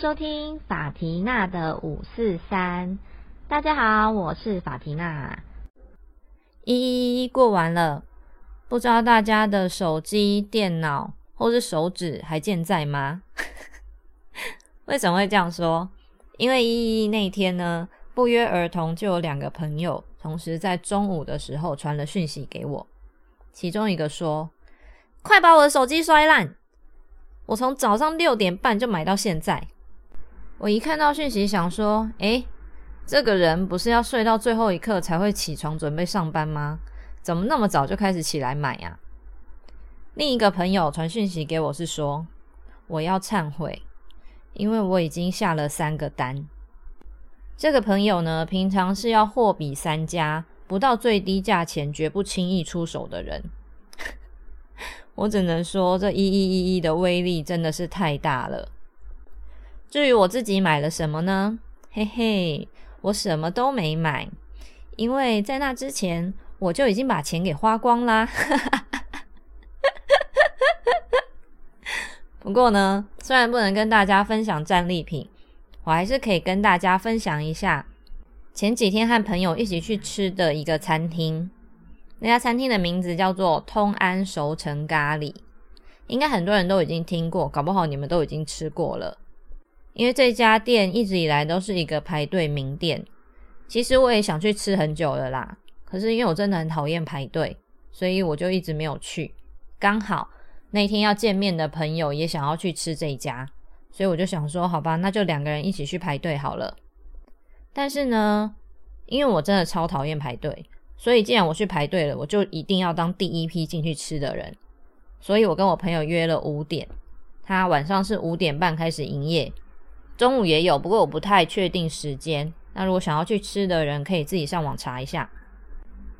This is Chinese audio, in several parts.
收听法缇娜的五四三。大家好，我是法缇娜。一一一过完了，不知道大家的手机、电脑或是手指还健在吗？为什么会这样说？因为一一那天呢，不约而同就有两个朋友同时在中午的时候传了讯息给我，其中一个说：“快把我的手机摔烂！我从早上六点半就买到现在。”我一看到讯息，想说：“诶，这个人不是要睡到最后一刻才会起床准备上班吗？怎么那么早就开始起来买呀？”另一个朋友传讯息给我，是说：“我要忏悔。”因为我已经下了三个单，这个朋友呢，平常是要货比三家，不到最低价钱绝不轻易出手的人。我只能说，这一一一一的威力真的是太大了。至于我自己买了什么呢？嘿嘿，我什么都没买，因为在那之前我就已经把钱给花光啦。不过呢，虽然不能跟大家分享战利品，我还是可以跟大家分享一下前几天和朋友一起去吃的一个餐厅。那家餐厅的名字叫做通安熟成咖喱，应该很多人都已经听过，搞不好你们都已经吃过了。因为这家店一直以来都是一个排队名店。其实我也想去吃很久了啦，可是因为我真的很讨厌排队，所以我就一直没有去。刚好。那天要见面的朋友也想要去吃这家，所以我就想说，好吧，那就两个人一起去排队好了。但是呢，因为我真的超讨厌排队，所以既然我去排队了，我就一定要当第一批进去吃的人。所以我跟我朋友约了五点，他晚上是五点半开始营业，中午也有，不过我不太确定时间。那如果想要去吃的人，可以自己上网查一下。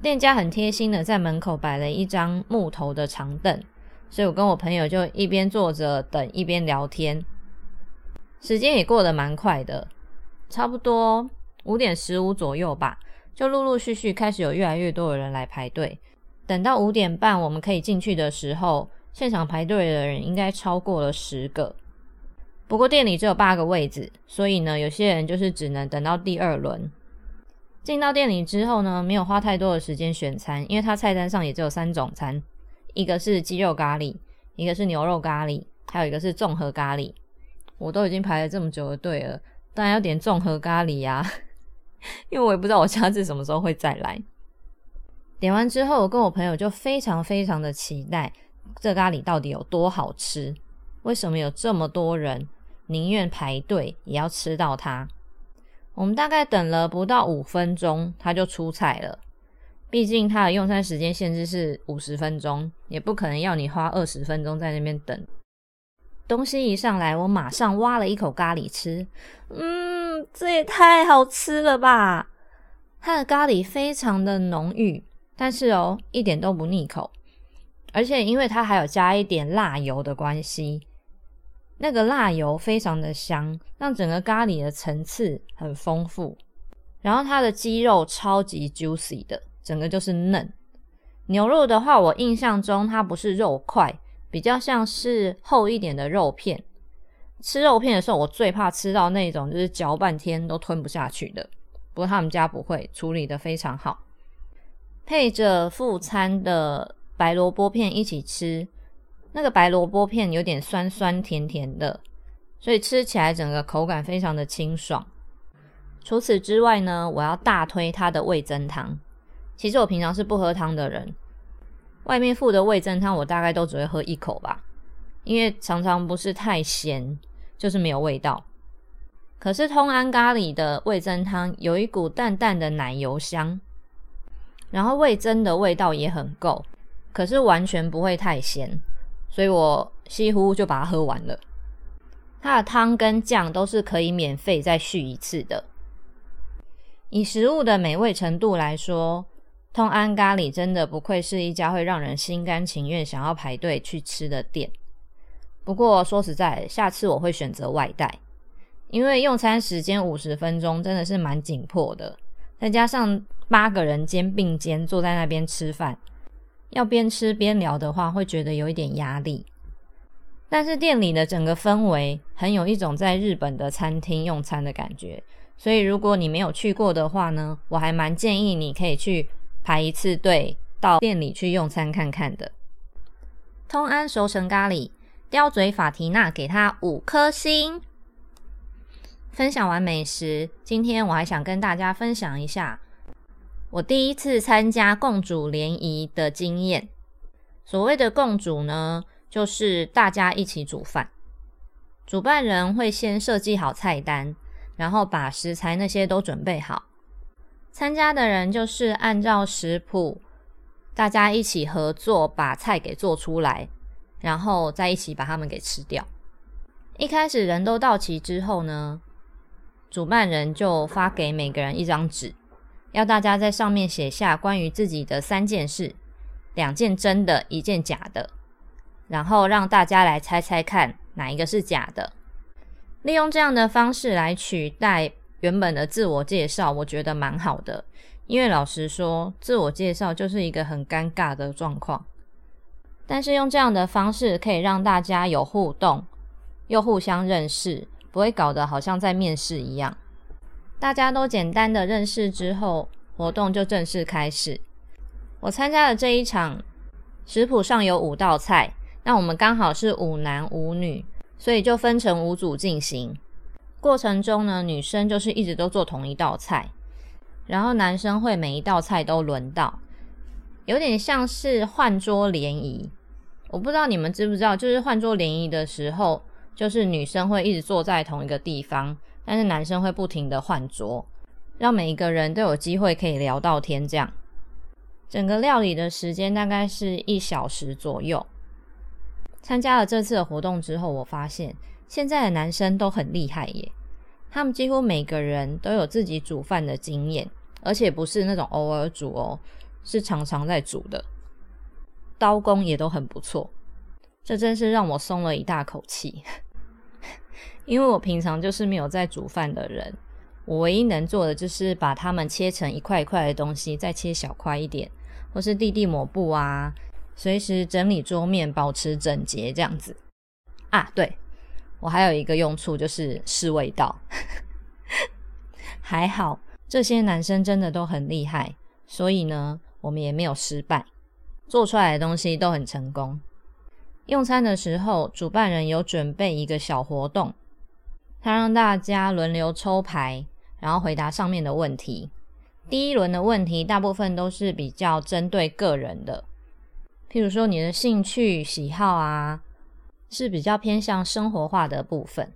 店家很贴心的在门口摆了一张木头的长凳。所以我跟我朋友就一边坐着等，一边聊天，时间也过得蛮快的，差不多五点十五左右吧，就陆陆续续开始有越来越多的人来排队。等到五点半我们可以进去的时候，现场排队的人应该超过了十个。不过店里只有八个位置，所以呢，有些人就是只能等到第二轮。进到店里之后呢，没有花太多的时间选餐，因为它菜单上也只有三种餐。一个是鸡肉咖喱，一个是牛肉咖喱，还有一个是综合咖喱。我都已经排了这么久的队了，当然要点综合咖喱呀，因为我也不知道我下次什么时候会再来。点完之后，我跟我朋友就非常非常的期待这咖喱到底有多好吃。为什么有这么多人宁愿排队也要吃到它？我们大概等了不到五分钟，它就出菜了。毕竟它的用餐时间限制是五十分钟，也不可能要你花二十分钟在那边等。东西一上来，我马上挖了一口咖喱吃，嗯，这也太好吃了吧！它的咖喱非常的浓郁，但是哦，一点都不腻口，而且因为它还有加一点辣油的关系，那个辣油非常的香，让整个咖喱的层次很丰富。然后它的鸡肉超级 juicy 的。整个就是嫩牛肉的话，我印象中它不是肉块，比较像是厚一点的肉片。吃肉片的时候，我最怕吃到那种就是嚼半天都吞不下去的。不过他们家不会处理的非常好，配着副餐的白萝卜片一起吃，那个白萝卜片有点酸酸甜甜的，所以吃起来整个口感非常的清爽。除此之外呢，我要大推它的味增汤。其实我平常是不喝汤的人，外面附的味增汤我大概都只会喝一口吧，因为常常不是太咸，就是没有味道。可是通安咖喱的味增汤有一股淡淡的奶油香，然后味增的味道也很够，可是完全不会太咸，所以我几乎就把它喝完了。它的汤跟酱都是可以免费再续一次的。以食物的美味程度来说，通安咖喱真的不愧是一家会让人心甘情愿想要排队去吃的店。不过说实在，下次我会选择外带，因为用餐时间五十分钟真的是蛮紧迫的，再加上八个人肩并肩坐在那边吃饭，要边吃边聊的话，会觉得有一点压力。但是店里的整个氛围很有一种在日本的餐厅用餐的感觉，所以如果你没有去过的话呢，我还蛮建议你可以去排一次队到店里去用餐看看的。通安熟成咖喱，刁嘴法提娜给他五颗星。分享完美食，今天我还想跟大家分享一下我第一次参加共煮联谊的经验。所谓的共煮呢，就是大家一起煮饭。主办人会先设计好菜单，然后把食材那些都准备好。参加的人就是按照食谱，大家一起合作把菜给做出来，然后再一起把它们给吃掉。一开始人都到齐之后呢？主办人就发给每个人一张纸，要大家在上面写下关于自己的三件事，两件真的，一件假的，然后让大家来猜猜看哪一个是假的。利用这样的方式来取代原本的自我介绍，我觉得蛮好的。因为老实说，自我介绍就是一个很尴尬的状况，但是用这样的方式可以让大家有互动，又互相认识。不会搞得好像在面试一样。大家都简单的认识之后，活动就正式开始。我参加的这一场，食谱上有五道菜，那我们刚好是五男五女，所以就分成五组进行。过程中呢，女生就是一直都做同一道菜，然后男生会每一道菜都轮到，有点像是换桌联谊。我不知道你们知不知道，就是换桌联谊的时候。就是女生会一直坐在同一个地方，但是男生会不停的换桌，让每一个人都有机会可以聊到天。这样，整个料理的时间大概是一小时左右。参加了这次的活动之后，我发现现在的男生都很厉害耶，他们几乎每个人都有自己煮饭的经验，而且不是那种偶尔煮哦，是常常在煮的，刀工也都很不错。这真是让我松了一大口气，因为我平常就是没有在煮饭的人，我唯一能做的就是把它们切成一块一块的东西，再切小块一点，或是地地抹布啊，随时整理桌面，保持整洁这样子。啊，对我还有一个用处就是试味道，还好这些男生真的都很厉害，所以呢，我们也没有失败，做出来的东西都很成功。用餐的时候，主办人有准备一个小活动，他让大家轮流抽牌，然后回答上面的问题。第一轮的问题大部分都是比较针对个人的，譬如说你的兴趣喜好啊，是比较偏向生活化的部分。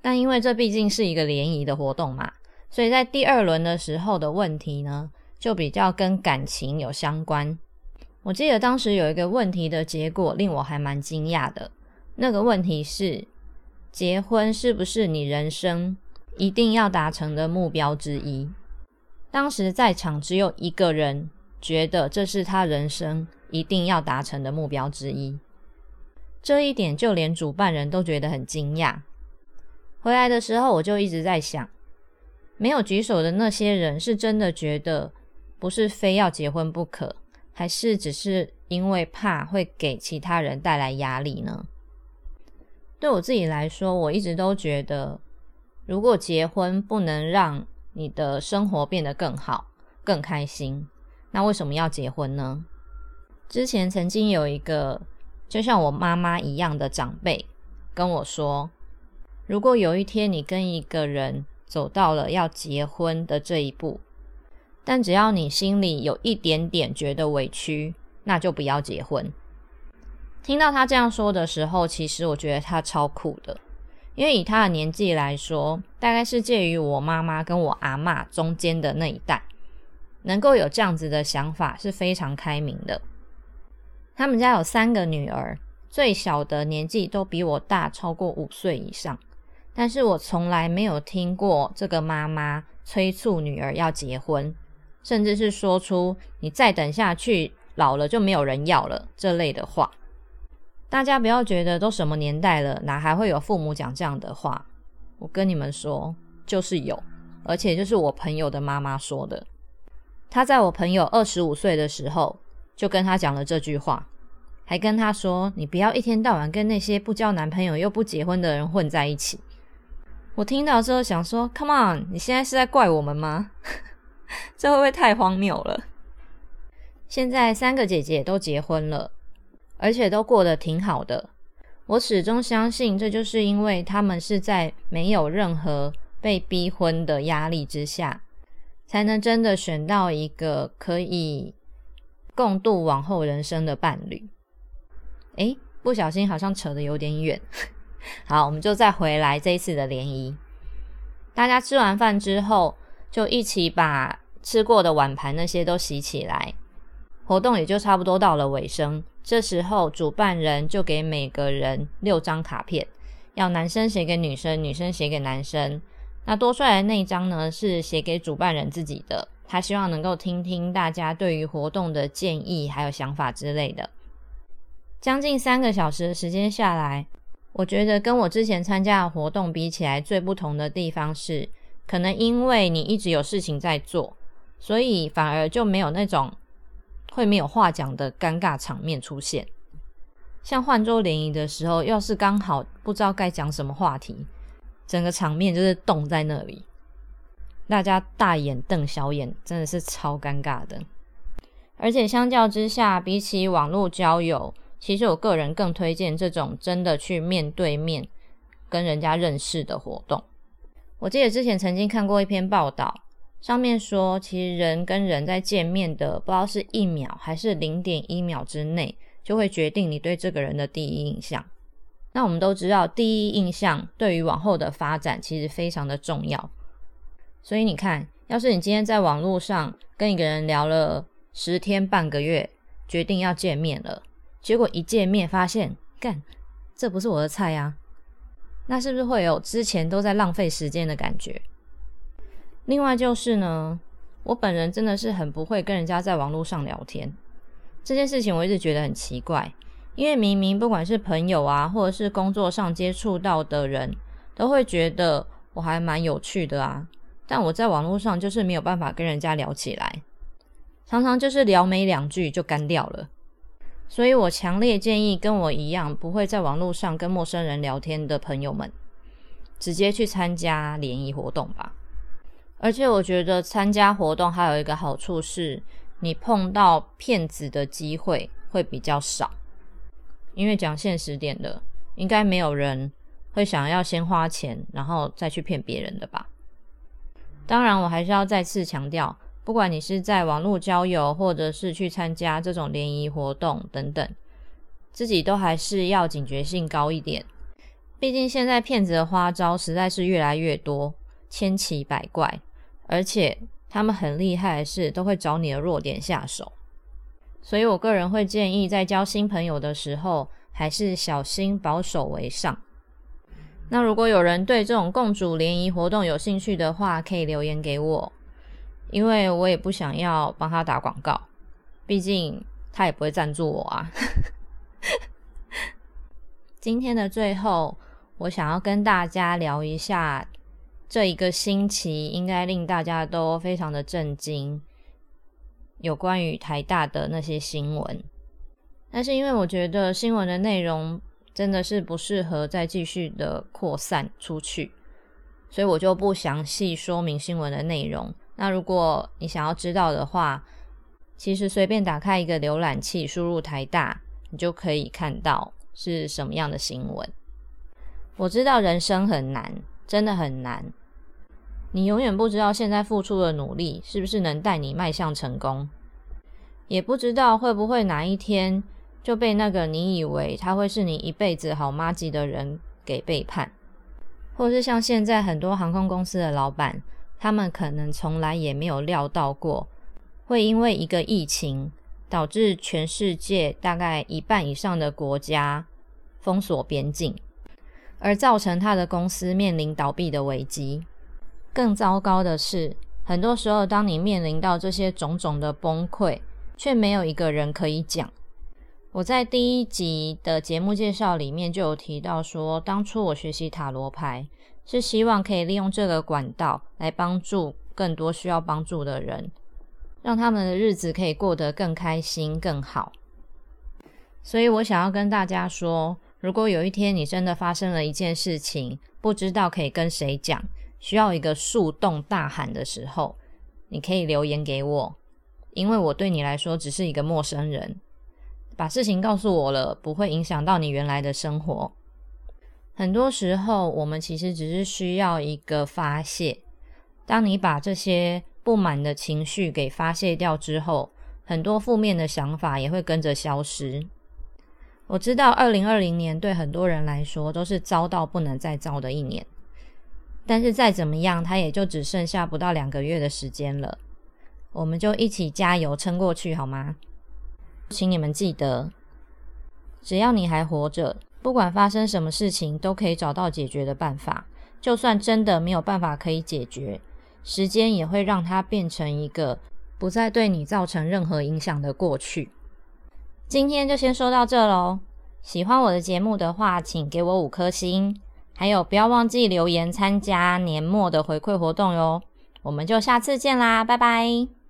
但因为这毕竟是一个联谊的活动嘛，所以在第二轮的时候的问题呢，就比较跟感情有相关。我记得当时有一个问题的结果令我还蛮惊讶的。那个问题是：结婚是不是你人生一定要达成的目标之一？当时在场只有一个人觉得这是他人生一定要达成的目标之一。这一点就连主办人都觉得很惊讶。回来的时候我就一直在想，没有举手的那些人是真的觉得不是非要结婚不可。还是只是因为怕会给其他人带来压力呢？对我自己来说，我一直都觉得，如果结婚不能让你的生活变得更好、更开心，那为什么要结婚呢？之前曾经有一个就像我妈妈一样的长辈跟我说，如果有一天你跟一个人走到了要结婚的这一步。但只要你心里有一点点觉得委屈，那就不要结婚。听到他这样说的时候，其实我觉得他超酷的，因为以他的年纪来说，大概是介于我妈妈跟我阿妈中间的那一代，能够有这样子的想法是非常开明的。他们家有三个女儿，最小的年纪都比我大超过五岁以上，但是我从来没有听过这个妈妈催促女儿要结婚。甚至是说出“你再等下去，老了就没有人要了”这类的话。大家不要觉得都什么年代了，哪还会有父母讲这样的话？我跟你们说，就是有，而且就是我朋友的妈妈说的。她在我朋友二十五岁的时候，就跟他讲了这句话，还跟他说：“你不要一天到晚跟那些不交男朋友又不结婚的人混在一起。”我听到之后想说：“Come on，你现在是在怪我们吗？这会不会太荒谬了？”现在三个姐姐都结婚了，而且都过得挺好的。我始终相信，这就是因为他们是在没有任何被逼婚的压力之下，才能真的选到一个可以共度往后人生的伴侣。诶，不小心好像扯得有点远。好，我们就再回来这一次的联谊。大家吃完饭之后，就一起把吃过的碗盘那些都洗起来。活动也就差不多到了尾声。这时候，主办人就给每个人六张卡片，要男生写给女生，女生写给男生。那多出来的那一张呢，是写给主办人自己的，他希望能够听听大家对于活动的建议还有想法之类的。将近三个小时的时间下来。我觉得跟我之前参加的活动比起来，最不同的地方是，可能因为你一直有事情在做，所以反而就没有那种会没有话讲的尴尬场面出现。像换桌联谊的时候，要是刚好不知道该讲什么话题，整个场面就是冻在那里，大家大眼瞪小眼，真的是超尴尬的。而且相较之下，比起网络交友，其实我个人更推荐这种真的去面对面跟人家认识的活动。我记得之前曾经看过一篇报道，上面说，其实人跟人在见面的不知道是一秒还是零点一秒之内，就会决定你对这个人的第一印象。那我们都知道，第一印象对于往后的发展其实非常的重要。所以你看，要是你今天在网络上跟一个人聊了十天半个月，决定要见面了。结果一见面发现，干，这不是我的菜呀，那是不是会有之前都在浪费时间的感觉？另外就是呢，我本人真的是很不会跟人家在网络上聊天，这件事情我一直觉得很奇怪，因为明明不管是朋友啊，或者是工作上接触到的人，都会觉得我还蛮有趣的啊，但我在网络上就是没有办法跟人家聊起来，常常就是聊没两句就干掉了。所以我强烈建议跟我一样不会在网络上跟陌生人聊天的朋友们，直接去参加联谊活动吧。而且我觉得参加活动还有一个好处是，你碰到骗子的机会会比较少。因为讲现实点的，应该没有人会想要先花钱然后再去骗别人的吧。当然，我还是要再次强调。不管你是在网络交友，或者是去参加这种联谊活动等等，自己都还是要警觉性高一点。毕竟现在骗子的花招实在是越来越多，千奇百怪，而且他们很厉害的是都会找你的弱点下手。所以我个人会建议，在交新朋友的时候，还是小心保守为上。那如果有人对这种共主联谊活动有兴趣的话，可以留言给我。因为我也不想要帮他打广告，毕竟他也不会赞助我啊。今天的最后，我想要跟大家聊一下这一个星期应该令大家都非常的震惊，有关于台大的那些新闻。但是因为我觉得新闻的内容真的是不适合再继续的扩散出去，所以我就不详细说明新闻的内容。那如果你想要知道的话，其实随便打开一个浏览器，输入台大，你就可以看到是什么样的新闻。我知道人生很难，真的很难。你永远不知道现在付出的努力是不是能带你迈向成功，也不知道会不会哪一天就被那个你以为他会是你一辈子好妈吉的人给背叛，或是像现在很多航空公司的老板。他们可能从来也没有料到过，会因为一个疫情导致全世界大概一半以上的国家封锁边境，而造成他的公司面临倒闭的危机。更糟糕的是，很多时候当你面临到这些种种的崩溃，却没有一个人可以讲。我在第一集的节目介绍里面就有提到说，当初我学习塔罗牌。是希望可以利用这个管道来帮助更多需要帮助的人，让他们的日子可以过得更开心、更好。所以我想要跟大家说，如果有一天你真的发生了一件事情，不知道可以跟谁讲，需要一个树洞大喊的时候，你可以留言给我，因为我对你来说只是一个陌生人。把事情告诉我了，不会影响到你原来的生活。很多时候，我们其实只是需要一个发泄。当你把这些不满的情绪给发泄掉之后，很多负面的想法也会跟着消失。我知道，二零二零年对很多人来说都是糟到不能再糟的一年。但是再怎么样，它也就只剩下不到两个月的时间了。我们就一起加油撑过去，好吗？请你们记得，只要你还活着，不管发生什么事情，都可以找到解决的办法。就算真的没有办法可以解决，时间也会让它变成一个不再对你造成任何影响的过去。今天就先说到这喽。喜欢我的节目的话，请给我五颗星，还有不要忘记留言参加年末的回馈活动哟。我们就下次见啦，拜拜。